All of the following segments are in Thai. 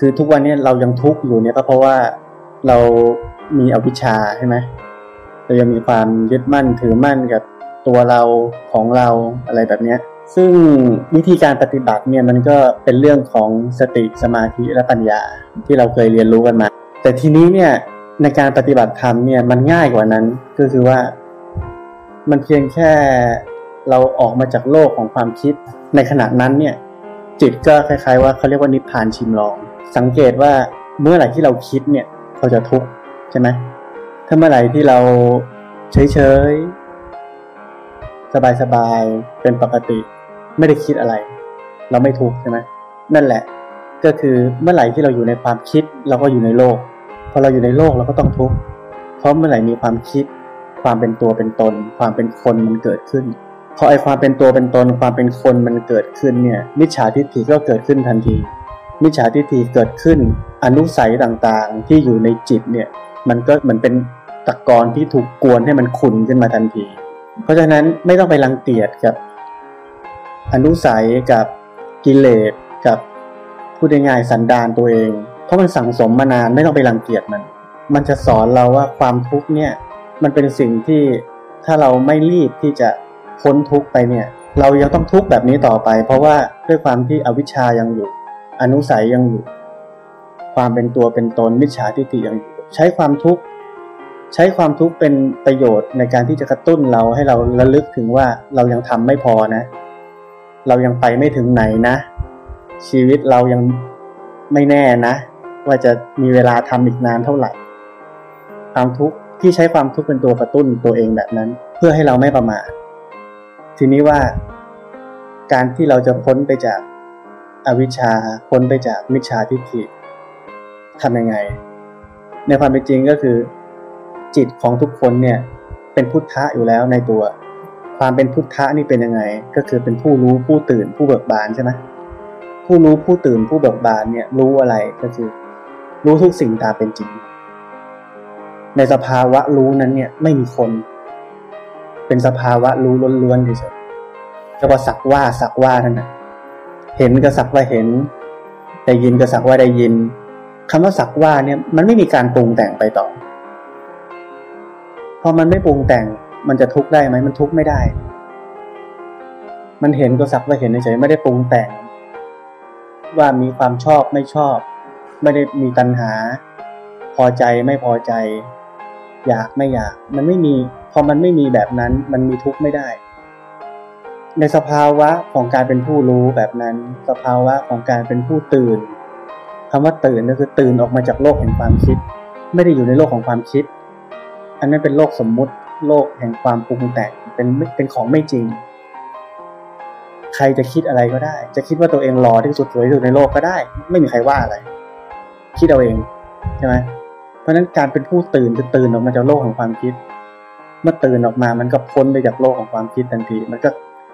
คือทุกวันนี้เรายังทุกข์อยู่เนี่ยก็เพราะว่าเรามีอวิชชาใช่ไหมเรายังมีความยึดมั่นถือมั่นกับตัวเราของเราอะไรแบบเนี้ยซึ่งวิธีการปฏิบัติเนี่ยมันก็เป็นเรื่องของสติสมาธิและปัญญาที่เราเคยเรียนรู้กันมา แต่ทีนี้เนี่ยในการปฏิบัติธรรมเนี่ยมันง่ายกว่านั้นก็คือว่ามันเพียงแค่เราออกมาจากโลกของความคิด ในขณะนั้นเนี่ยจิตก็คล้ายๆว่าเขาเรียกว่านิพพานชิมลอง สังเกตว่าเมื่อไหร่ที่เราคิดเนี่ยเราจะทุกข์ใช่ไหมถ้าเมื่อไหร่ที่เราเฉยๆสบายๆเป็นปกติ ไม่ได้คิดอะไร เราไม่ทุกข์ใช่ไหมนั่นแหละ ก็คือเมื่อไหร่ที่เราอยู่ในความคิด เราก็อยู่ในโลกพอเราอยู่ในโลกเราก็ต้องทุกข์เพราะเมื่อไหร่มีความคิด ความเป็นตัวเป็นตน ความเป็นคนมันเกิดขึ้นพอไอความเป็นตัวเป็นตน ความเป็นคนมันเกิดขึ้นเนี่ยมิจฉาทิฏฐิก็เกิดขึ้นทันที มิจฉาทิฏฐิเกิดขึ้น อนุสัยต่างๆ ที่อยู่ในจิตเนี่ย มันก็เหมือนเป็นตะกอนที่ถูกกวนให้มันขุนขึ้นมาทันที เพราะฉะนั้นไม่ต้องไปรังเกียจกับ อนุสัยกับกิเลสกับพูดง่ายๆสันดานตัวเอง เพราะมันสั่งสมมานานไม่ต้องไปรังเกียจมัน มันจะสอนเราว่าความทุกข์เนี่ย มันเป็นสิ่งที่ถ้าเราไม่รีบที่จะพ้นทุกข์ไปเนี่ย เรายังต้องทุกข์แบบนี้ต่อไป เพราะว่าด้วยความที่อวิชชายังอยู่ อนุสัยยังอยู่ ความเป็นตัวเป็นตนมิจฉาทิฏฐิยังอยู่ใช้ความทุกข์ใช้ความทุกข์เป็นประโยชน์ในการที่จะกระตุ้นเราให้เราระลึกถึงว่าเรายังทำไม่พอนะ เรายังไปไม่ถึงไหนนะ ชีวิตเรายังไม่แน่นะ ว่าจะมีเวลาทำอีกนานเท่าไหร่ ความทุกข์ที่ใช้ความทุกข์เป็นตัวกระตุ้นตัวเองแบบนั้น เพื่อให้เราไม่ประมาททีนี้ว่าการที่เราจะพ้นไปจาก อวิชชาพ้นไปจากมิจฉาทิฏฐิทำยังไง ในความเป็นจริงก็คือ จิตของทุกคนเนี่ยเป็นพุทธะอยู่แล้วในตัว ความเป็นพุทธะนี่เป็นยังไง ก็คือเป็นผู้รู้ผู้ตื่นผู้เบิกบานใช่ไหมผู้รู้ผู้ตื่นผู้เบิกบานเนี่ยรู้อะไรก็คือ รู้ทุกสิ่งตามเป็นจริง ในสภาวะรู้นั้นเนี่ยไม่มีคน เป็นสภาวะรู้ล้วนๆเฉยๆก็ว่าสักว่าสักว่าท่านนะ เห็นก็สักว่าเห็น ได้ยินก็สักว่าได้ยินคำว่าสักว่าเนี่ยมันไม่มีการปรุงแต่งไปต่อ พอมันไม่ปรุงแต่งมันจะทุกข์ได้ไหมมันทุกข์ไม่ได้ มันเห็นก็สักว่าเห็นเฉยๆไม่ได้ปรุงแต่ง ว่ามีความชอบไม่ชอบ ไม่ได้มีตัณหา พอใจไม่พอใจ อยากไม่อยาก มันไม่มีพอมันไม่มีแบบนั้น มันมีทุกข์ไม่ได้ ในสภาวะของการเป็นผู้รู้แบบนั้น สภาวะของการเป็นผู้ตื่นคำว่าตื่นก็คือตื่นออกมาจากโลกแห่งความคิด ไม่ได้อยู่ในโลกของความคิด อันนั้นเป็นโลกสมมุติ โลกแห่งความปรุงแต่งเป็นเป็นของไม่จริง ใครจะคิดอะไรก็ได้ จะคิดว่าตัวเองหล่อที่สุดสวยที่สุดในโลกก็ได้ ไม่มีใครว่าอะไร คิดเอาเองใช่ไหมเพราะฉะนั้นการเป็นผู้ตื่นจะตื่นออกมาจากโลกของความคิด เมื่อตื่นออกมามันก็พ้นไปจากโลกของความคิดทันที มันก็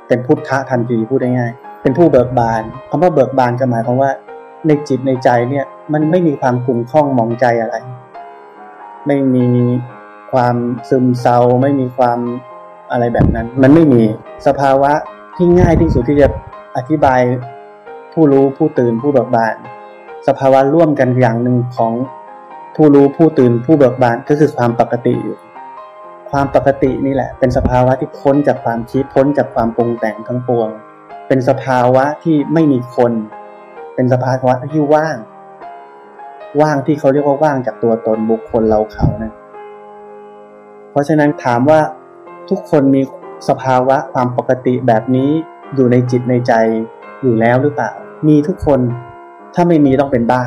เป็นพุทธะทันทีพูดง่ายๆเป็นผู้เบิกบานคำว่าเบิกบานก็หมายความว่า ในจิตในใจเนี่ยมันไม่มีความกุ่มข้องมองใจอะไร ไม่มีความซึมเศร้าไม่มีความอะไรแบบนั้น มันไม่มีสภาวะที่ง่ายที่สุดที่จะอธิบายผู้รู้ผู้ตื่นผู้เบิกบาน สภาวะร่วมกันอย่างหนึ่งของผู้รู้ผู้ตื่นผู้เบิกบานก็คือความปกติอยู่ ความปกตินี่แหละ เป็นสภาวะที่พ้นจากความคิดพ้นจากความปรุงแต่งทั้งปวง เป็นสภาวะที่ไม่มีคน เป็นสภาวะที่ว่าง ว่างที่เขาเรียกว่าว่างจากตัวตนบุคคลเราเขานะเพราะฉะนั้นถามว่าทุกคนมีสภาวะความปกติแบบนี้อยู่ในจิตในใจอยู่แล้วหรือเปล่า มีทุกคนถ้าไม่มีต้องเป็นบ้า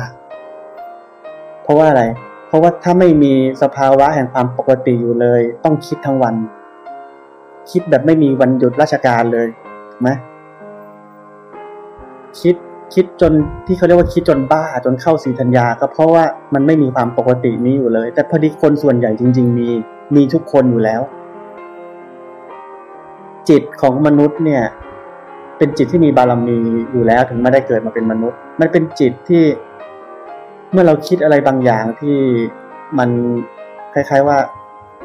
เพราะว่าอะไร เพราะว่าถ้าไม่มีสภาวะแห่งความปกติอยู่เลย ต้องคิดทั้งวัน คิดแบบไม่มีวันหยุดราชการเลยไหมคิดคิดจนที่เขาเรียกว่าคิดจนบ้าจนเข้าสีธัญญาก็เพราะว่ามันไม่มีความปกตินี้อยู่เลย แต่พอดีคนส่วนใหญ่จริง ๆ มีมีทุกคนอยู่แล้ว จิตของมนุษย์เนี่ย เป็นจิตที่มีบารมีอยู่แล้วถึงไม่ได้เกิดมาเป็นมนุษย์ มันเป็นจิตที่ เมื่อเราคิดอะไรบางอย่างที่มันคล้าย ๆว่า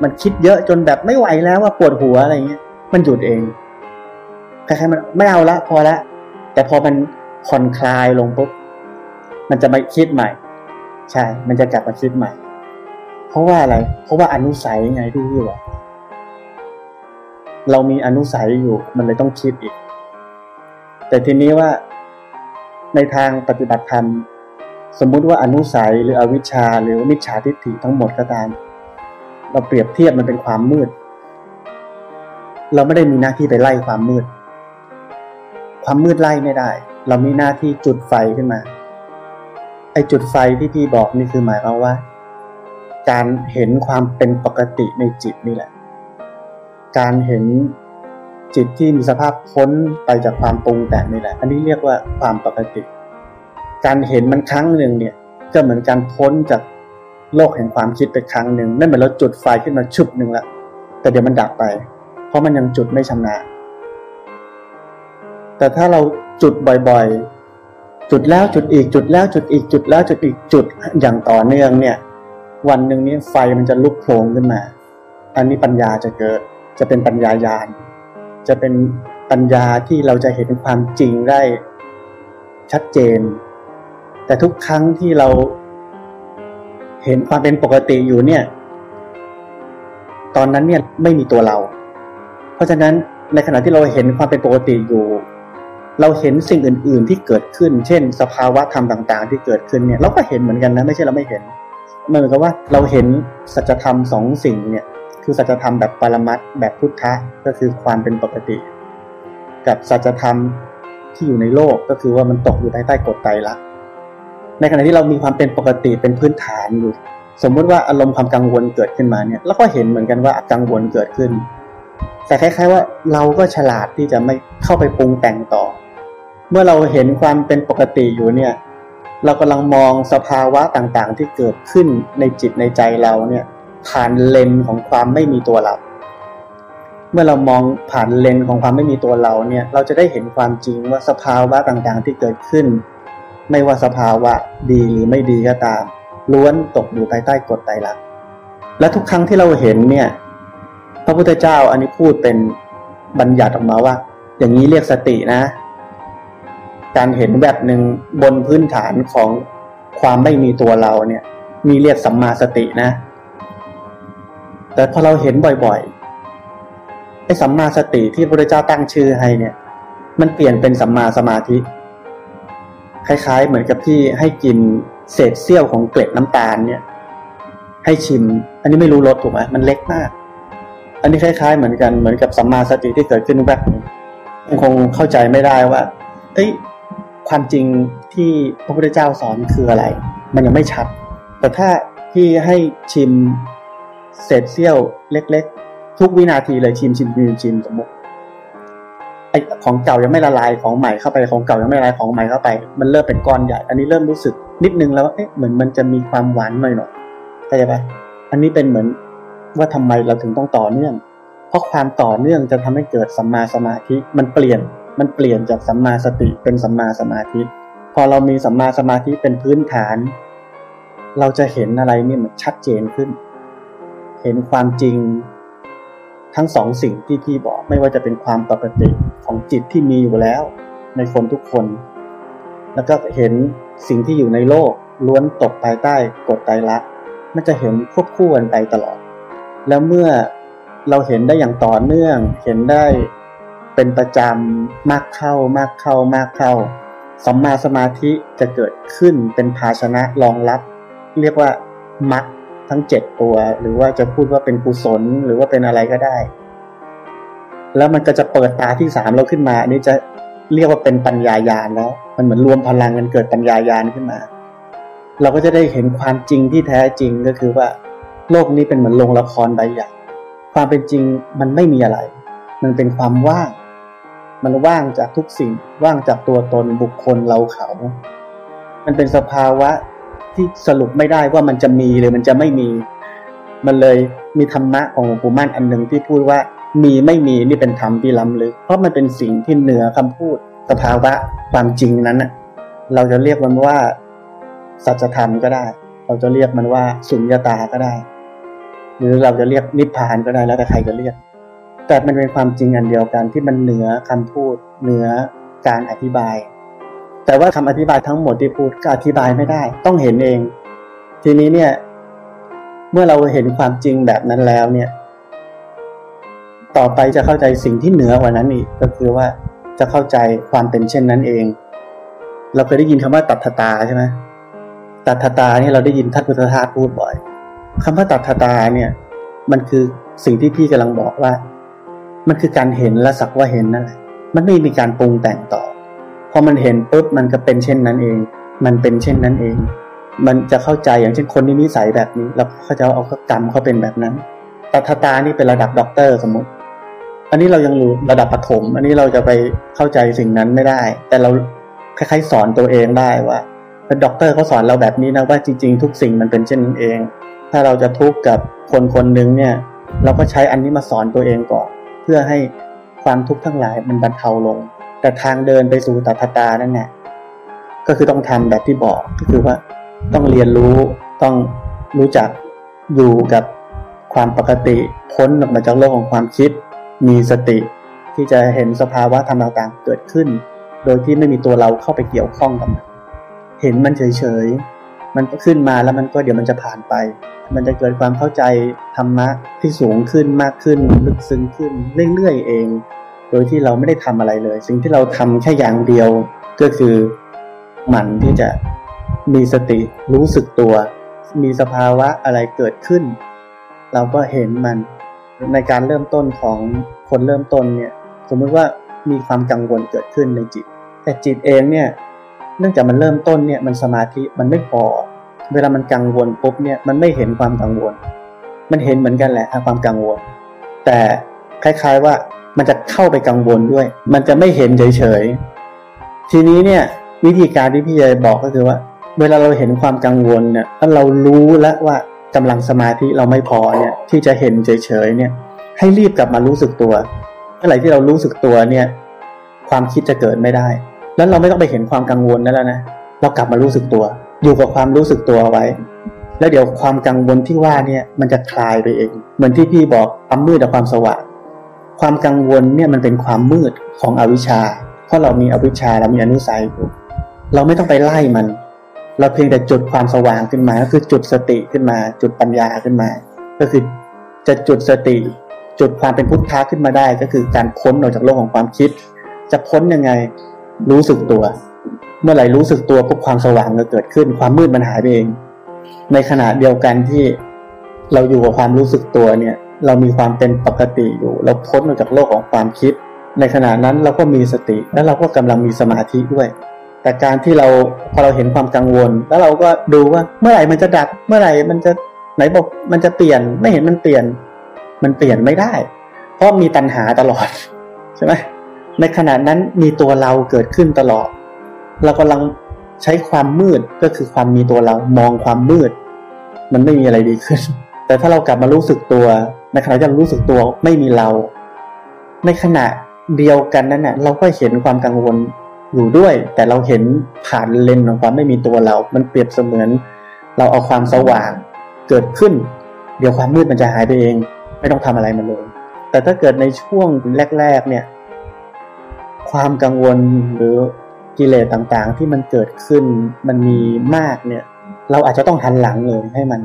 มันคิดเยอะจนแบบไม่ไหวแล้วว่าปวดหัวอะไรเงี้ยมันหยุดเองคล้ายๆมันไม่เอาละพอละแต่พอมันผ่อนคลายลงปุ๊บมันจะมาคิดใหม่ ใช่ มันจะกลับมาคิดใหม่ เพราะว่าอะไร เพราะว่าอนุสัยไงที่พี่บอกเรามีอนุสัยอยู่ มันเลยต้องคิดอีก แต่ทีนี้ว่าในทางปฏิบัติธรรม สมมุติว่าอนุสัยหรืออวิชชาหรือมิจฉาทิฏฐิทั้งหมดก็ตาม เราเปรียบเทียบมันเป็นความมืด เราไม่ได้มีหน้าที่ไปไล่ความมืด ความมืดไล่ไม่ได้ เรามีหน้าที่จุดไฟขึ้นมา ไอจุดไฟที่พี่บอกนี่คือหมายความว่า การเห็นความเป็นปกติในจิตนี่แหละ การเห็นจิตที่มีสภาพพ้นไปจากความปรุงแต่งนี่แหละ อันนี้เรียกว่าความปกติ การเห็นมันครั้งหนึ่งเนี่ย ก็เหมือนการพ้นจากโลกแห่งความคิดไปครั้งหนึ่งนั่นเหมือนเราจุดไฟขึ้นมาชุบหนึ่งละแต่เดี๋ยวมันดับไป เพราะมันยังจุดไม่ชำนาญแต่ถ้าเราจุดบ่อยๆ จุดแล้วจุดอีกจุดแล้วจุดอีกจุดแล้วจุดอีกจุดอย่างต่อเนื่องเนี่ย วันหนึ่งนี้ไฟมันจะลุกโผล่ขึ้นมา อันนี้ปัญญาจะเกิด จะเป็นปัญญายาณจะเป็นปัญญาที่เราจะเห็นความจริงได้ชัดเจน แต่ทุกครั้งที่เราเห็นความเป็นปกติอยู่เนี่ย ตอนนั้นเนี่ยไม่มีตัวเรา เพราะฉะนั้นในขณะที่เราเห็นความเป็นปกติอยู่ เราเห็นสิ่งอื่น ๆ ที่เกิดขึ้น เช่น สภาวะธรรมต่าง ๆ ที่เกิดขึ้นเนี่ย เราก็เห็นเหมือนกันนะไม่ใช่เราไม่เห็นเหมือนกับว่าเราเห็นสัจธรรมสองสิ่งเนี่ยคือสัจธรรมแบบปรมัตแบบพุทธะก็คือความเป็นปกติ กับสัจธรรมที่อยู่ในโลกก็คือว่ามันตกอยู่ภายใต้กฎไตรลักษณ์ ในขณะที่เรามีความเป็นปกติเป็นพื้นฐานอยู่ สมมุติว่าอารมณ์ความกังวลเกิดขึ้นมาเนี่ยเราก็เห็นเหมือนกันว่ากังวลเกิดขึ้น แต่คล้าย ๆว่าเราก็ฉลาดที่จะไม่เข้าไปปรุงแต่งต่อ เมื่อเราเห็นความเป็นปกติอยู่เนี่ยเรากำลังมองสภาวะต่างๆ ที่เกิดขึ้นในจิตในใจเราเนี่ยผ่านเลนของความไม่มีตัวเรา เมื่อเรามองผ่านเลนของความไม่มีตัวเราเนี่ยเราจะได้เห็นความจริงว่าสภาวะต่างๆ ที่เกิดขึ้น ไม่ว่าสภาวะดีหรือไม่ดีก็ตาม ล้วนตกอยู่ภายใต้กฎไตรลักษณ์และทุกครั้งที่เราเห็นเนี่ย พระพุทธเจ้าอันนี้พูดเป็นบัญญัติออกมาว่า อย่างนี้เรียกสตินะ การเห็นแบบหนึ่งบนพื้นฐานของความไม่มีตัวเราเนี่ย มีเรียกสัมมาสตินะ แต่พอเราเห็นบ่อยๆไอ้สัมมาสติที่พระพุทธเจ้าตั้งชื่อให้เนี่ย มันเปลี่ยนเป็นสัมมาสมาธิ คล้าย ๆ เหมือนกับที่ให้กินเศษเสี้ยวของเกล็ดน้ำตาลเนี่ย ให้ชิม อันนี้ไม่รู้รสถูกไหมมันเล็กมาก อันนี้คล้ายๆ เหมือนกันเหมือนกับสัมมาสติที่เกิดขึ้นแวบนึงคงเข้าใจไม่ได้ว่า เอ้ยความจริงที่พระพุทธเจ้าสอนคืออะไร มันยังไม่ชัด แต่ถ้าที่ให้ชิมเศษเสี้ยวเล็ก ๆ ทุกวินาทีเลยชิมชิมชิมชิมสมมติ ไอของเก่ายังไม่ละลายของใหม่เข้าไปของเก่ายังไม่ละลายของใหม่เข้าไป มันเริ่มเป็นก้อนใหญ่ อันนี้เริ่มรู้สึกนิดนึงแล้วเอ๊ะเหมือนมันจะมีความหวานหน่อยหน่อยเข้าใจปะอันนี้เป็นเหมือนว่าทำไมเราถึงต้องต่อเนื่อง เพราะความต่อเนื่องจะทำให้เกิดสัมมาสมาธิมันเปลี่ยนมันเปลี่ยนจากสัมมาสติเป็นสัมมาสมาธิ พอเรามีสัมมาสมาธิเป็นพื้นฐาน เราจะเห็นอะไรนี่มันชัดเจนขึ้น เห็นความจริง ทั้งสองสิ่งที่พี่บอกไม่ว่าจะเป็นความปกติของจิตที่มีอยู่แล้ว ในคนทุกคน แล้วก็เห็นสิ่งที่อยู่ในโลกล้วนตกภายใต้กฎไตรลักษณ์มันจะเห็นควบคู่กันไปตลอด แล้วเมื่อเราเห็นได้อย่างต่อเนื่อง เห็นได้เป็นประจำมากเข้ามากเข้ามากเข้าสัมมาสมาธิจะเกิดขึ้นเป็นภาชนะรองรับ เรียกว่ามัด ทั้งเจ็ดตัว หรือว่าจะพูดว่าเป็นกุศลหรือว่าเป็นอะไรก็ได้ แล้วมันก็จะเปิดตาที่สามเราขึ้นมาอันนี้จะเรียกว่าเป็นปัญญายาณแล้ว มันเหมือนรวมพลังกันเกิดปัญญายาณขึ้นมา เราก็จะได้เห็นความจริงที่แท้จริงก็คือว่า โลกนี้เป็นเหมือนโรงละครใบใหญ่ความเป็นจริงมันไม่มีอะไร มันเป็นความว่าง มันว่างจากทุกสิ่ง ว่างจากตัวตนบุคคลเราเขา มันเป็นสภาวะ ที่สรุปไม่ได้ว่ามันจะมีหรือมันจะไม่มี มันเลยมีธรรมะของหลวงปู่มั่นอันหนึ่งที่พูดว่ามีไม่มีนี่เป็นธรรมที่ล้ำลึกเพราะมันเป็นสิ่งที่เหนือคำพูดสภาวะความจริงนั้นน่ะเราจะเรียกมันว่าสัจธรรมก็ได้ เราจะเรียกมันว่าสุญญตาก็ได้ หรือเราจะเรียกนิพพานก็ได้แล้วแต่ใครจะเรียก แต่มันเป็นความจริงอันเดียวกันที่มันเหนือคำพูดเหนือการอธิบาย แต่ว่าคำอธิบายทั้งหมดที่พูดก็อธิบายไม่ได้ ต้องเห็นเอง ทีนี้เนี่ย เมื่อเราเห็นความจริงแบบนั้นแล้วเนี่ย ต่อไปจะเข้าใจสิ่งที่เหนือกว่านั้นอีกก็คือว่าจะเข้าใจความเป็นเช่นนั้นเอง เราเคยได้ยินคำว่าตัทตาใช่ไหมตัทตาเนี่ยเราได้ยินท่านพุทธทาสพูดบ่อยคำว่าตัทตาเนี่ย มันคือสิ่งที่พี่กำลังบอกว่า มันคือการเห็นและสักว่าเห็นนั่นแหละมันไม่มีการปรุงแต่งต่อ พอมันเห็นปุ๊บมันก็เป็นเช่นนั้นเอง มันเป็นเช่นนั้นเอง มันจะเข้าใจอย่างเช่นคนที่นิสัยแบบนี้เราเขาจะเอากรรมเขาเป็นแบบนั้นตัทตานี่เป็นระดับด็อกเตอร์สมมติ อันนี้เรายังรู้ระดับปฐมอันนี้เราจะไปเข้าใจสิ่งนั้นไม่ได้ แต่เราคล้ายๆสอนตัวเองได้ว่าเป็นด็อกเตอร์เขาสอนเราแบบนี้นะว่าจริง ๆ ทุกสิ่งมันเป็นเช่นนั้นเอง ถ้าเราจะทุกข์กับคนคนหนึ่งเนี่ย เราก็ใช้อันนี้มาสอนตัวเองก่อน เพื่อให้ความทุกข์ทั้งหลายมันบรรเทาลง แต่ทางเดินไปสู่ตัทตานั่นแหละก็คือต้องทำแบบที่บอกก็คือว่าต้องเรียนรู้ต้องรู้จักอยู่กับความปกติพ้นออกมาจากโลกของความคิด มีสติ ที่จะเห็นสภาวะธรรมต่างๆเกิดขึ้น โดยที่ไม่มีตัวเราเข้าไปเกี่ยวข้องกับมันเห็นมันเฉยๆมันขึ้นมาแล้วมันก็เดี๋ยวมันจะผ่านไป มันจะเกิดความเข้าใจธรรมะที่สูงขึ้นมากขึ้น ลึกซึ้งขึ้นเรื่อยๆเอง โดยที่เราไม่ได้ทำอะไรเลย สิ่งที่เราทำแค่อย่างเดียวก็คือหมั่นที่จะมีสติรู้สึกตัว มีสภาวะอะไรเกิดขึ้น เราก็เห็นมันในการเริ่มต้นของคนเริ่มต้นเนี่ยสมมติว่ามีความกังวลเกิดขึ้นในจิต แต่จิตเองเนี่ยเนื่องจากมันเริ่มต้นเนี่ยมันสมาธิมันไม่พอ เวลามันกังวลปุ๊บเนี่ยมันไม่เห็นความกังวล มันเห็นเหมือนกันแหละความกังวล แต่คล้ายๆว่า มันจะเข้าไปกังวลด้วย มันจะไม่เห็นเฉยๆ ทีนี้เนี่ยวิธีการที่พี่จะบอกก็คือว่า เวลาเราเห็นความกังวลเนี่ยถ้าเรารู้แล้วว่ากำลังสมาธิเราไม่พอเนี่ยที่จะเห็นเฉยๆเนี่ย ให้รีบกลับมารู้สึกตัวเมื่อไหร่ที่เรารู้สึกตัวเนี่ย ความคิดจะเกิดไม่ได้ แล้วเราไม่ต้องไปเห็นความกังวลนั่นแล้วนะเรากลับมารู้สึกตัว อยู่กับความรู้สึกตัวไว้ แล้วเดี๋ยวความกังวลที่ว่าเนี่ยมันจะคลายไปเอง เหมือนที่พี่บอกความมืดกับความสว่าง ความกังวลเนี่ยมันเป็นความมืดของอวิชชา เพราะเรามีอวิชชาเรามีอนุสัยอยู่เราไม่ต้องไปไล่มัน เราเพียงแต่จุดความสว่างขึ้นมาก็คือจุดสติขึ้นมา จุดปัญญาขึ้นมา ก็คือจะจุดสติ จุดความเป็นพุทธะขึ้นมาได้ ก็คือการพ้นออกจากโลกของความคิด จะพ้นยังไงรู้สึกตัว เมื่อไหร่รู้สึกตัวปุ๊บความสว่างก็เกิดขึ้น ความมืดมันหายไปเอง ในขณะเดียวกันที่เราอยู่กับความรู้สึกตัวเนี่ยเรามีความเป็นปกติอยู่ เราพ้นออกจากโลกของความคิด ในขณะนั้นเราก็มีสติ แล้วเราก็กำลังมีสมาธิด้วย แต่การที่เราพอเราเห็นความกังวล แล้วเราก็ดูว่าเมื่อไหร่มันจะดับเมื่อไหร่มันจะไหนบอกมันจะเปลี่ยนไม่เห็นมันเปลี่ยน มันเปลี่ยนไม่ได้ เพราะมีตัณหาตลอดใช่ไหมในขณะนั้นมีตัวเราเกิดขึ้นตลอด เรากำลังใช้ความมืดก็คือความมีตัวเรามองความมืด มันไม่มีอะไรดีขึ้น แต่ถ้าเรากลับมารู้สึกตัว ในขณะที่เรารู้สึกตัวไม่มีเรา ในขณะเดียวกันนั้นน่ะเราก็เห็นความกังวลอยู่ด้วย แต่เราเห็นผ่านเลนของความไม่มีตัวเรา มันเปรียบเสมือน เราเอาความสว่างเกิดขึ้น เดี๋ยวความมืดมันจะหายไปเอง ไม่ต้องทำอะไรมันเลย แต่ถ้าเกิดในช่วงแรก ๆ เนี่ย ความกังวลหรือกิเลสต่างๆ ที่มันเกิดขึ้นมันมีมากเนี่ย เราอาจจะต้องหันหลังเลยให้มัน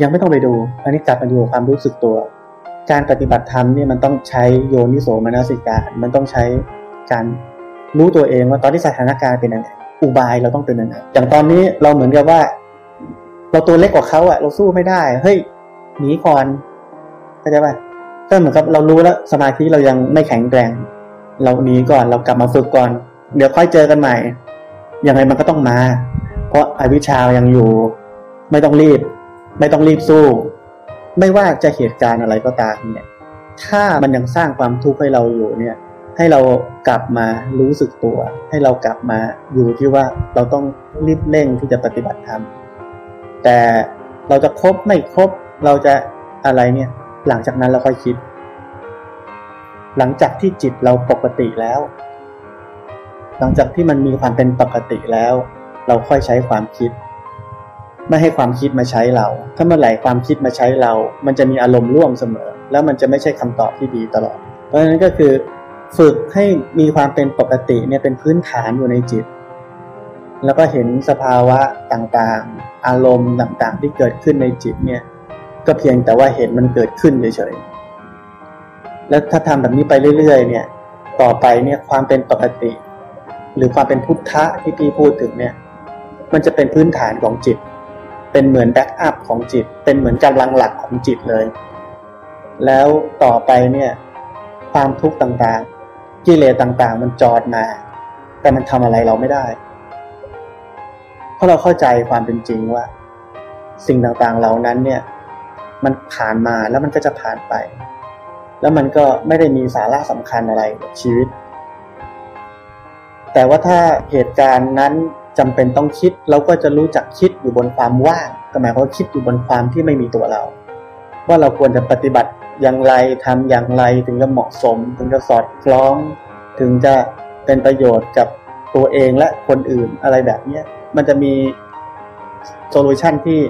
ยังไม่ต้องไปดู อันนี้กลับมาดูความรู้สึกตัว การปฏิบัติธรรมเนี่ยมันต้องใช้โยนิโสมนสิการมันต้องใช้การรู้ตัวเองว่าตอนที่สถานการณ์เป็นยังไงอุบายเราต้องเป็นยังไงอย่างตอนนี้เราเหมือนกับว่า เราตัวเล็กกว่าเขาอะเราสู้ไม่ได้ เฮ้ยหนีก่อนเข้าใจป่ะก็เหมือนกับเรารู้แล้วสมาธิเรายังไม่แข็งแรงเราหนีก่อนเรากลับมาฝึกก่อน เดี๋ยวค่อยเจอกันใหม่ยังไงมันก็ต้องมา เพราะอวิชชายังอยู่ ไม่ต้องรีบ ไม่ต้องรีบสู้ ไม่ว่าจะเหตุการณ์อะไรก็ตามเนี่ย ถ้ามันยังสร้างความทุกข์ให้เราอยู่เนี่ย ให้เรากลับมารู้สึกตัว ให้เรากลับมาอยู่ที่ว่าเราต้องรีบเร่งที่จะปฏิบัติธรรม แต่เราจะครบไม่ครบเราจะอะไรเนี่ย หลังจากนั้นเราค่อยคิด หลังจากที่จิตเราปกติแล้ว หลังจากที่มันมีความเป็นปกติแล้ว เราค่อยใช้ความคิด ไม่ให้ความคิดมาใช้เรา ถ้าเมื่อไหร่ความคิดมาใช้เรา มันจะมีอารมณ์ร่วมเสมอ แล้วมันจะไม่ใช่คำตอบที่ดีตลอด เพราะฉะนั้นก็คือ ฝึกให้มีความเป็นปกติเนี่ยเป็นพื้นฐานอยู่ในจิต แล้วก็เห็นสภาวะต่างๆ อารมณ์ต่างๆ ที่เกิดขึ้นในจิตเนี่ยก็เพียงแต่ว่าเห็นมันเกิดขึ้นเฉยๆ แล้วถ้าทำแบบนี้ไปเรื่อย ๆ เนี่ย ต่อไปเนี่ยความเป็นปกติ หรือความเป็นพุทธะที่พี่พูดถึงเนี่ย มันจะเป็นพื้นฐานของจิต เป็นเหมือน backup ของจิต เป็นเหมือนกำลังหลักของจิตเลย แล้วต่อไปเนี่ยความทุกข์ต่างๆ กิเลสต่างๆ มันจรมา แต่มันทำอะไรเราไม่ได้ เพราะเราเข้าใจความเป็นจริงว่า สิ่งต่างๆเหล่านั้นเนี่ย มันผ่านมาแล้วมันก็จะผ่านไป แล้วมันก็ไม่ได้มีสาระสำคัญอะไรกับชีวิต แต่ว่าถ้าเหตุการณ์นั้น จำเป็นต้องคิดเราก็จะรู้จักคิดอยู่บนความว่างก็หมายความว่าคิดอยู่บนความที่ไม่มีตัวเรา ว่าเราควรจะปฏิบัติอย่างไรทำอย่างไรถึงจะเหมาะสม ถึงจะสอดคล้อง ถึงจะเป็นประโยชน์กับตัวเองและคนอื่นอะไรแบบเนี้ยมันจะมีโซลูชันที่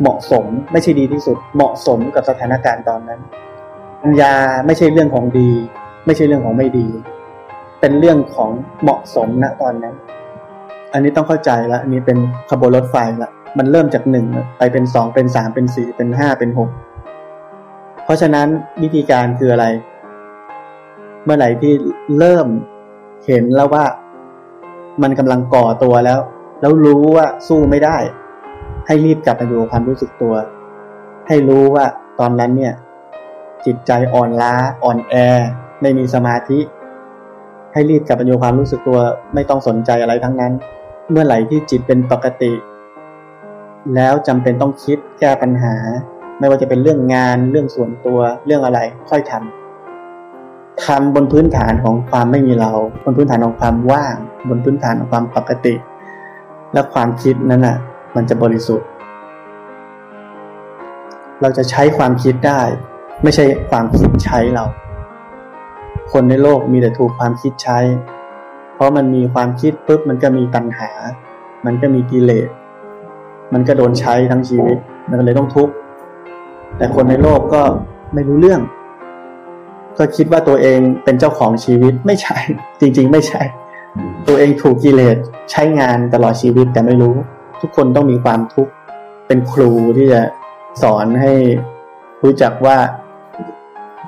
เหมาะสมไม่ใช่ดีที่สุด เหมาะสมกับสถานการณ์ตอนนั้นปัญญาไม่ใช่เรื่องของดี ไม่ใช่เรื่องของไม่ดี เป็นเรื่องของเหมาะสมณตอนนั้น อันนี้ต้องเข้าใจแล้วอันนี้เป็นขบวนรถไฟละมันเริ่มจากหนึ่งไปเป็นสองเป็นสามเป็นสี่เป็นห้าเป็นหกเพราะฉะนั้นวิธีการคืออะไร เมื่อไหร่ที่เริ่มเห็นแล้วว่า มันกำลังก่อตัวแล้ว แล้วรู้ว่าสู้ไม่ได้ ให้รีบกลับมาอยู่ความรู้สึกตัว ให้รู้ว่าตอนนั้นเนี่ย จิตใจอ่อนล้าอ่อนแอ ไม่มีสมาธิ ให้รีบกลับมาอยู่ความรู้สึกตัว ไม่ต้องสนใจอะไรทั้งนั้น เมื่อไหร่ที่จิตเป็นปกติ แล้วจำเป็นต้องคิดแก้ปัญหา ไม่ว่าจะเป็นเรื่องงานเรื่องส่วนตัวเรื่องอะไร ค่อยทำทำบนพื้นฐานของความไม่มีเรา บนพื้นฐานของความว่าง บนพื้นฐานของความปกติ และความคิดนั้นอะ มันจะบริสุทธิ์ เราจะใช้ความคิดได้ ไม่ใช่ความคิดใช้เรา คนในโลกมีแต่ถูกความคิดใช้ เพราะมันมีความคิดปุ๊บมันก็มีตัณหา มันก็มีกิเลส มันก็โดนใช้ทั้งชีวิต มันเลยต้องทุกข์ แต่คนในโลกก็ไม่รู้เรื่อง ก็คิดว่าตัวเองเป็นเจ้าของชีวิต ไม่ใช่ จริง ๆ ไม่ใช่ ตัวเองถูกกิเลสใช้งานตลอดชีวิตแต่ไม่รู้ ทุกคนต้องมีความทุกข์ เป็นครูที่จะสอนให้รู้จักว่า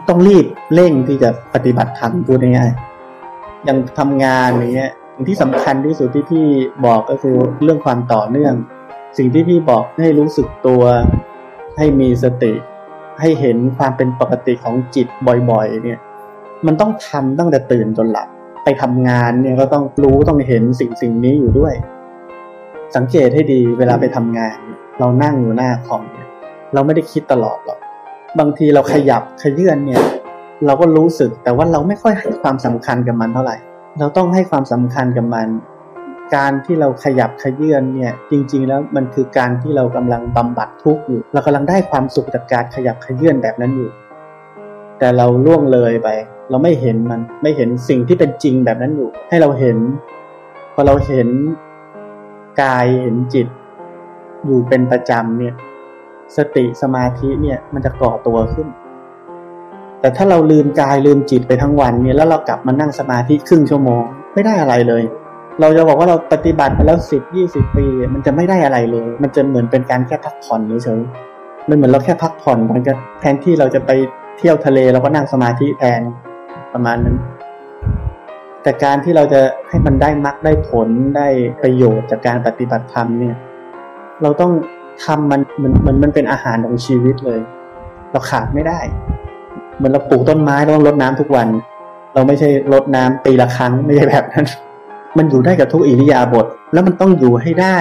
ต้องรีบเร่งที่จะปฏิบัติธรรมพูดง่ายๆ ยังทำงานอย่างเงี้ยสิ่งที่สำคัญที่สุดที่พี่บอกก็คือเรื่องความต่อเนื่อง สิ่งที่พี่บอกให้รู้สึกตัว ให้มีสติ ให้เห็นความเป็นปกติของจิตบ่อยๆ เนี่ย มันต้องทำตั้งแต่ตื่นจนหลับไปทำงานเนี่ยก็ต้องรู้ต้องเห็นสิ่งสิ่งนี้อยู่ด้วย สังเกตให้ดีเวลาไปทำงาน เรานั่งอยู่หน้าคอมเนี่ยเราไม่ได้คิดตลอดหรอกบางทีเราขยับขยื่นเนี่ย เราก็รู้สึกแต่ว่าเราไม่ค่อยให้ความสำคัญกับมันเท่าไหร่ เราต้องให้ความสำคัญกับมัน การที่เราขยับขยื่นเนี่ยจริง ๆ แล้วมันคือการที่เรากำลังบำบัดทุกข์อยู่ เรากำลังได้ความสุขจากการขยับขยื่นแบบนั้นอยู่ แต่เราล่วงเลยไป เราไม่เห็นมันไม่เห็นสิ่งที่เป็นจริงแบบนั้นอยู่ ให้เราเห็น พอเราเห็นกายเห็นจิต อยู่เป็นประจำเนี่ยสติสมาธิเนี่ยมันจะก่อตัวขึ้น แต่ถ้าเราลืมกายลืมจิตไปทั้งวันเนี่ยแล้วเรากลับมานั่งสมาธิครึ่งชั่วโมง ไม่ได้อะไรเลย เราจะบอกว่าเราปฏิบัติมาแล้วสิบยี่สิบปี มันจะไม่ได้อะไรเลย มันจะเหมือนเป็นการแค่พักผ่อนเฉยๆมันเหมือนเราแค่พักผ่อนมันจะแทนที่เราจะไปเที่ยวทะเลเราก็นั่งสมาธิแทนประมาณนั้น แต่การที่เราจะให้มันได้มักได้ผลได้ประโยชน์จากการปฏิบัติธรรมเนี่ย เราต้องทำมันมันมันมันเป็นอาหารของชีวิตเลย เราขาดไม่ได้ เหมือนเราปลูกต้นไม้เราต้องรดน้ำทุกวัน เราไม่ใช่รดน้ำปีละครั้งไม่ใช่แบบนั้น มันอยู่ได้กับทุกอิริยาบถแล้วมันต้องอยู่ให้ได้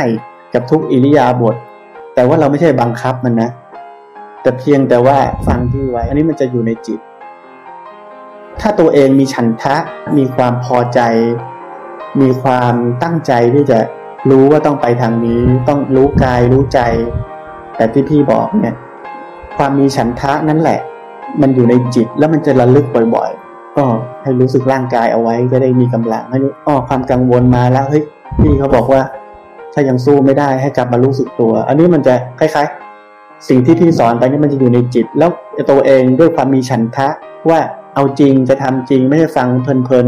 กับทุกอิริยาบถแต่ว่าเราไม่ใช่บังคับมันนะ แต่เพียงแต่ว่าฟังที่ไว้ อันนี้มันจะอยู่ในจิต ถ้าตัวเองมีฉันทะมีความพอใจ มีความตั้งใจที่จะรู้ว่าต้องไปทางนี้ ต้องรู้กายรู้ใจ แต่ที่พี่บอกเนี่ย ความมีฉันทะนั่นแหละ มันอยู่ในจิตแล้วมันจะระลึกบ่อยๆ ก็ให้รู้สึกร่างกายเอาไว้จะได้มีกำลังให้รู้อ๋อความกังวลมาแล้วเฮ้ยพี่เขาบอกว่า ถ้ายังสู้ไม่ได้ให้กลับมารู้สึกตัว อันนี้มันจะคล้ายๆ สิ่งที่พี่สอนไปนี่มันจะอยู่ในจิต แล้วตัวเองด้วยความมีฉันทะว่าเอาจริงจะทำจริงไม่ใช่ฟังเพลิน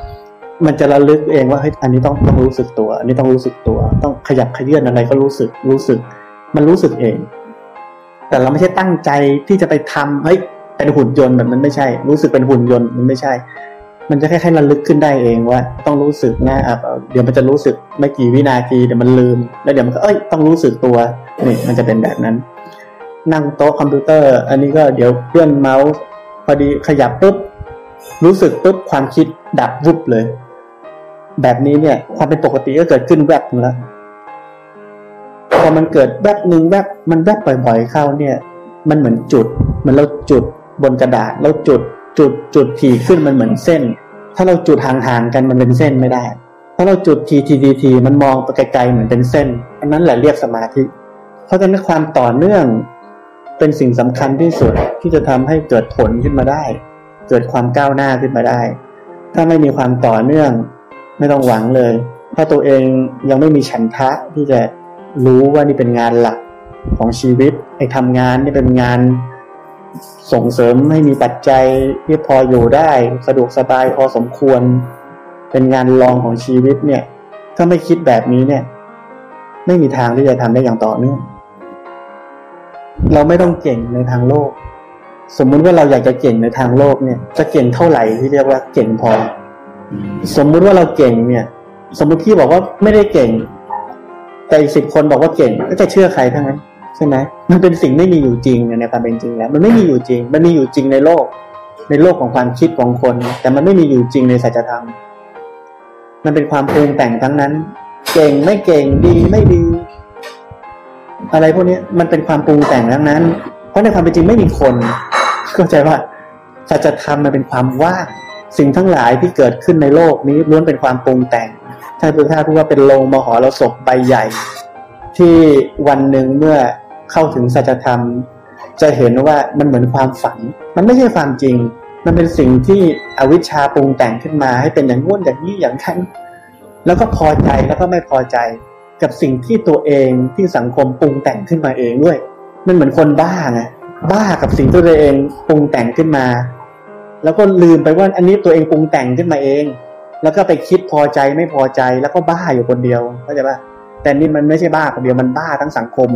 ๆมันจะระลึกเองว่าเฮ้ยอันนี้ต้องต้องรู้สึกตัว อันนี้ต้องรู้สึกตัว ต้องขยับขยื่นอะไรก็รู้สึกรู้สึก มันรู้สึกเอง แต่เราไม่ใช่ตั้งใจที่จะไปทำเฮ้ย เป็นหุ่นยนต์แบบมันไม่ใช่ รู้สึกเป็นหุ่นยนต์มันไม่ใช่ มันจะแค่แค่ระลึกขึ้นได้เองว่า ต้องรู้สึกนะอะเดี๋ยวมันจะรู้สึกไม่กี่วินาทีเดี๋ยวมันลืม แล้วเดี๋ยวมันก็เอ้ยต้องรู้สึกตัวนี่มันจะเป็นแบบนั้น นั่งโต๊ะคอมพิวเตอร์ อันนี้ก็เดี๋ยวเลื่อนเมาส์พอดีขยับปุ๊บรู้สึกปุ๊บความคิดดับวุบเลย แบบนี้เนี่ย ความเป็นปกติก็เกิดขึ้นแวบนึงแล้วพอมันเกิดแวบหนึ่งแวบมันแวบบ่อยๆเข้าเนี่ย มันเหมือนจุด เหมือนเราจุด บนกระดาษแล้วจุดจุดจุดถี่ขึ้นมันเหมือนเส้น ถ้าเราจุดห่างๆกันมันเป็นเส้นไม่ได้ ถ้าเราจุดทีทีทีทีมันมองไปไกลๆเหมือนเป็นเส้นอันนั้นแหละเรียกสมาธิ เพราะฉะนั้นความต่อเนื่องเป็นสิ่งสำคัญที่สุดที่จะทำให้เกิดผลขึ้นมาได้ เกิดความก้าวหน้าขึ้นมาได้ ถ้าไม่มีความต่อเนื่อง ไม่ต้องหวังเลย ถ้าตัวเองยังไม่มีฉันทะที่จะรู้ว่านี่เป็นงานหลักของชีวิตไอ้ทำงานนี่เป็นงาน ส่งเสริมให้มีปัจจัยที่พออยู่ได้ สะดวกสบายพอสมควร เป็นงานรองของชีวิตเนี่ย ถ้าไม่คิดแบบนี้เนี่ย ไม่มีทางที่จะทำได้อย่างต่อเนื่องเราไม่ต้องเก่งในทางโลก สมมุติว่าเราอยากจะเก่งในทางโลกเนี่ย จะเก่งเท่าไหร่ที่เรียกว่าเก่งพอ สมมุติว่าเราเก่งเนี่ย สมมุติพี่บอกว่าไม่ได้เก่ง แต่อีกสิบคนบอกว่าเก่งก็จะเชื่อใครทั้งนั้น ใช่ไหมมันเป็นสิ่งไม่มีอยู่จริงในความเป็นจริงแล้ว มันไม่มีอยู่จริง มันมีอยู่จริงในโลก ในโลกของความคิดของคน แต่มันไม่มีอยู่จริงในสัจธรรม มันเป็นความปรุงแต่งทั้งนั้น เก่งไม่เก่งดีไม่ดี อะไรพวกนี้มันเป็นความปรุงแต่งทั้งนั้น เพราะในความเป็นจริงไม่มีคนเข้าใจว่าสัจธรรมมันเป็นความว่างสิ่งทั้งหลายที่เกิดขึ้นในโลกนี้ล้วนเป็นความปรุงแต่งท่านพุทธทาสพูดว่าเป็นโลงมหรสพใบใหญ่ ที่วันหนึ่งเมื่อ เข้าถึงสัจธรรม จะเห็นว่ามันเหมือนความฝัน มันไม่ใช่ความจริง มันเป็นสิ่งที่อวิชชาปรุงแต่งขึ้นมาให้เป็นอย่างงู้นอย่างนี้อย่างนั้นแล้วก็พอใจแล้วก็ไม่พอใจกับสิ่งที่ตัวเองที่สังคมปรุงแต่งขึ้นมาเองด้วย มันเหมือนคนบ้าไงบ้ากับสิ่งที่ตัวเองปรุงแต่งขึ้นมา แล้วก็ลืมไปว่าอันนี้ตัวเองปรุงแต่งขึ้นมาเอง แล้วก็ไปคิดพอใจไม่พอใจแล้วก็บ้าอยู่คนเดียวเข้าใจปะแต่นี่มันไม่ใช่บ้าคนเดียวมันบ้าทั้งสังคม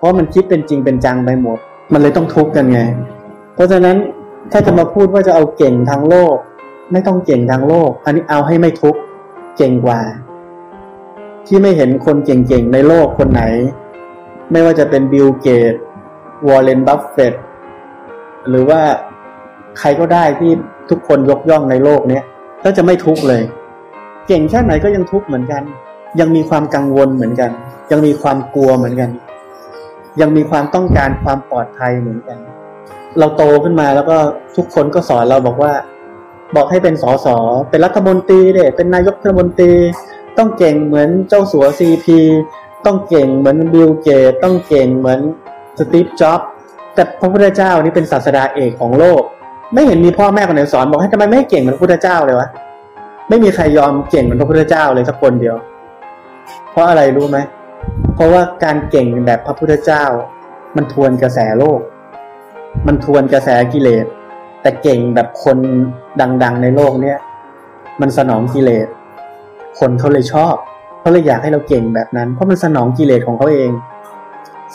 เพราะมันคิดเป็นจริงเป็นจังไปหมด มันเลยต้องทุกข์กันไง เพราะฉะนั้นถ้าจะมาพูดว่าจะเอาเก่งทางโลก ไม่ต้องเก่งทางโลก อันนี้เอาให้ไม่ทุกข์เก่งกว่า พี่ไม่เห็นคนเก่งๆในโลกคนไหน ไม่ว่าจะเป็น Bill Gates Warren Buffettหรือว่าใครก็ได้ที่ทุกคนยกย่องในโลกเนี้ยก็จะไม่ทุกข์เลย เก่งแค่ไหนก็ยังทุกข์เหมือนกัน ยังมีความกังวลเหมือนกัน ยังมีความกลัวเหมือนกัน ยังมีความต้องการความปลอดภัยเหมือนกัน เราโตขึ้นมาแล้วก็ทุกคนก็สอนเราบอกว่า บอกให้เป็นสอสอเป็นรัฐมนตรีเด็เป็นนายกรัฐมนตรี ต้องเก่งเหมือนเจ้าสัวซีพีต้องเก่งเหมือนบิลเกตต้องเก่งเหมือนสตีฟจ็อบแต่พระพุทธเจ้านี่เป็นศาสดาเอกของโลก ไม่เห็นมีพ่อแม่คนไหนสอนบอกให้ทำไมไม่เก่งเหมือนพระพุทธเจ้าเลยวะไม่มีใครยอมเก่งเหมือนพระพุทธเจ้าเลยสักคนเดียว เพราะอะไรรู้ไหมเเพราะว่าการเก่งแบบพระพุทธเจ้า มันทวนกระแสโลก มันทวนกระแสกิเลส แต่เก่งแบบคนดัง ๆ ในโลกเนี้ยมันสนองกิเลส คนเขาเลยชอบเขาเลยอยากให้เราเก่งแบบนั้น เพราะมันสนองกิเลสของเขาเอง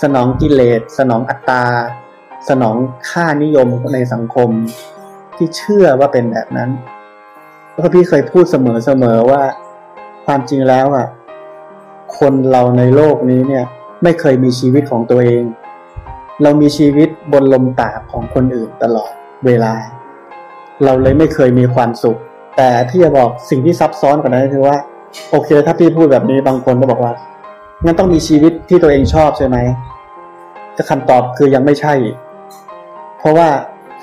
สนองกิเลส สนองอัตตา สนองค่านิยมในสังคม ที่เชื่อว่าเป็นแบบนั้น แล้วพี่เคยพูดเสมอๆว่าความจริงแล้วอะ คนเราในโลกนี้เนี่ยไม่เคยมีชีวิตของตัวเอง เรามีชีวิตบนลมตาของคนอื่นตลอดเวลา เราเลยไม่เคยมีความสุข แต่ที่จะบอกสิ่งที่ซับซ้อนกว่านั้นคือว่า โอเค ถ้าพี่พูดแบบนี้บางคนก็บอกว่างั้นต้องมีชีวิตที่ตัวเองชอบใช่ไหมจะคำตอบคือยังไม่ใช่ เพราะว่า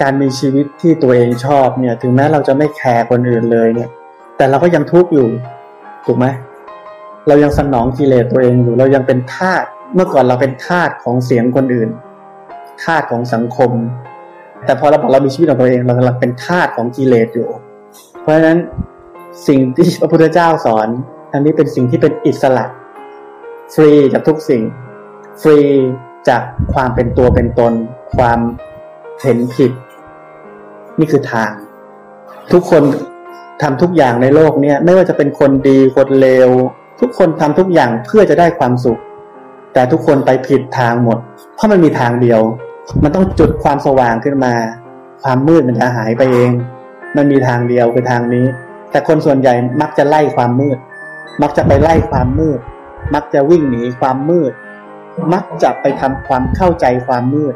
การมีชีวิตที่ตัวเองชอบเนี่ย ถึงแม้เราจะไม่แคร์คนอื่นเลยเนี่ย แต่เราก็ยังทุกข์อยู่ ถูกไหม เรายังสนองกิเลสตัวเองอยู่ เรายังเป็นทาสเมื่อก่อนเราเป็นทาสของเสียงคนอื่นทาสของสังคม แต่พอเราบอกเรามีชีวิตของตัวเอง เรากำลังเป็นทาสของกิเลสอยู่ เพราะฉะนั้นสิ่งที่พระพุทธเจ้าสอน อันนี้เป็นสิ่งที่เป็นอิสระ ฟรีจากทุกสิ่ง ฟรีจากความเป็นตัวเป็นตน ความเห็นผิด นี่คือทาง ทุกคนทำทุกอย่างในโลกเนี้ยไม่ว่าจะเป็นคนดีคนเลว ทุกคนทำทุกอย่างเพื่อจะได้ความสุข แต่ทุกคนไปผิดทางหมด เพราะมันมีทางเดียว มันต้องจุดความสว่างขึ้นมา ความมืดมันจะหายไปเอง มันมีทางเดียวคือทางนี้ แต่คนส่วนใหญ่มักจะไล่ความมืด มักจะไปไล่ความมืด มักจะวิ่งหนีความมืด มักจะไปทำความเข้าใจความมืด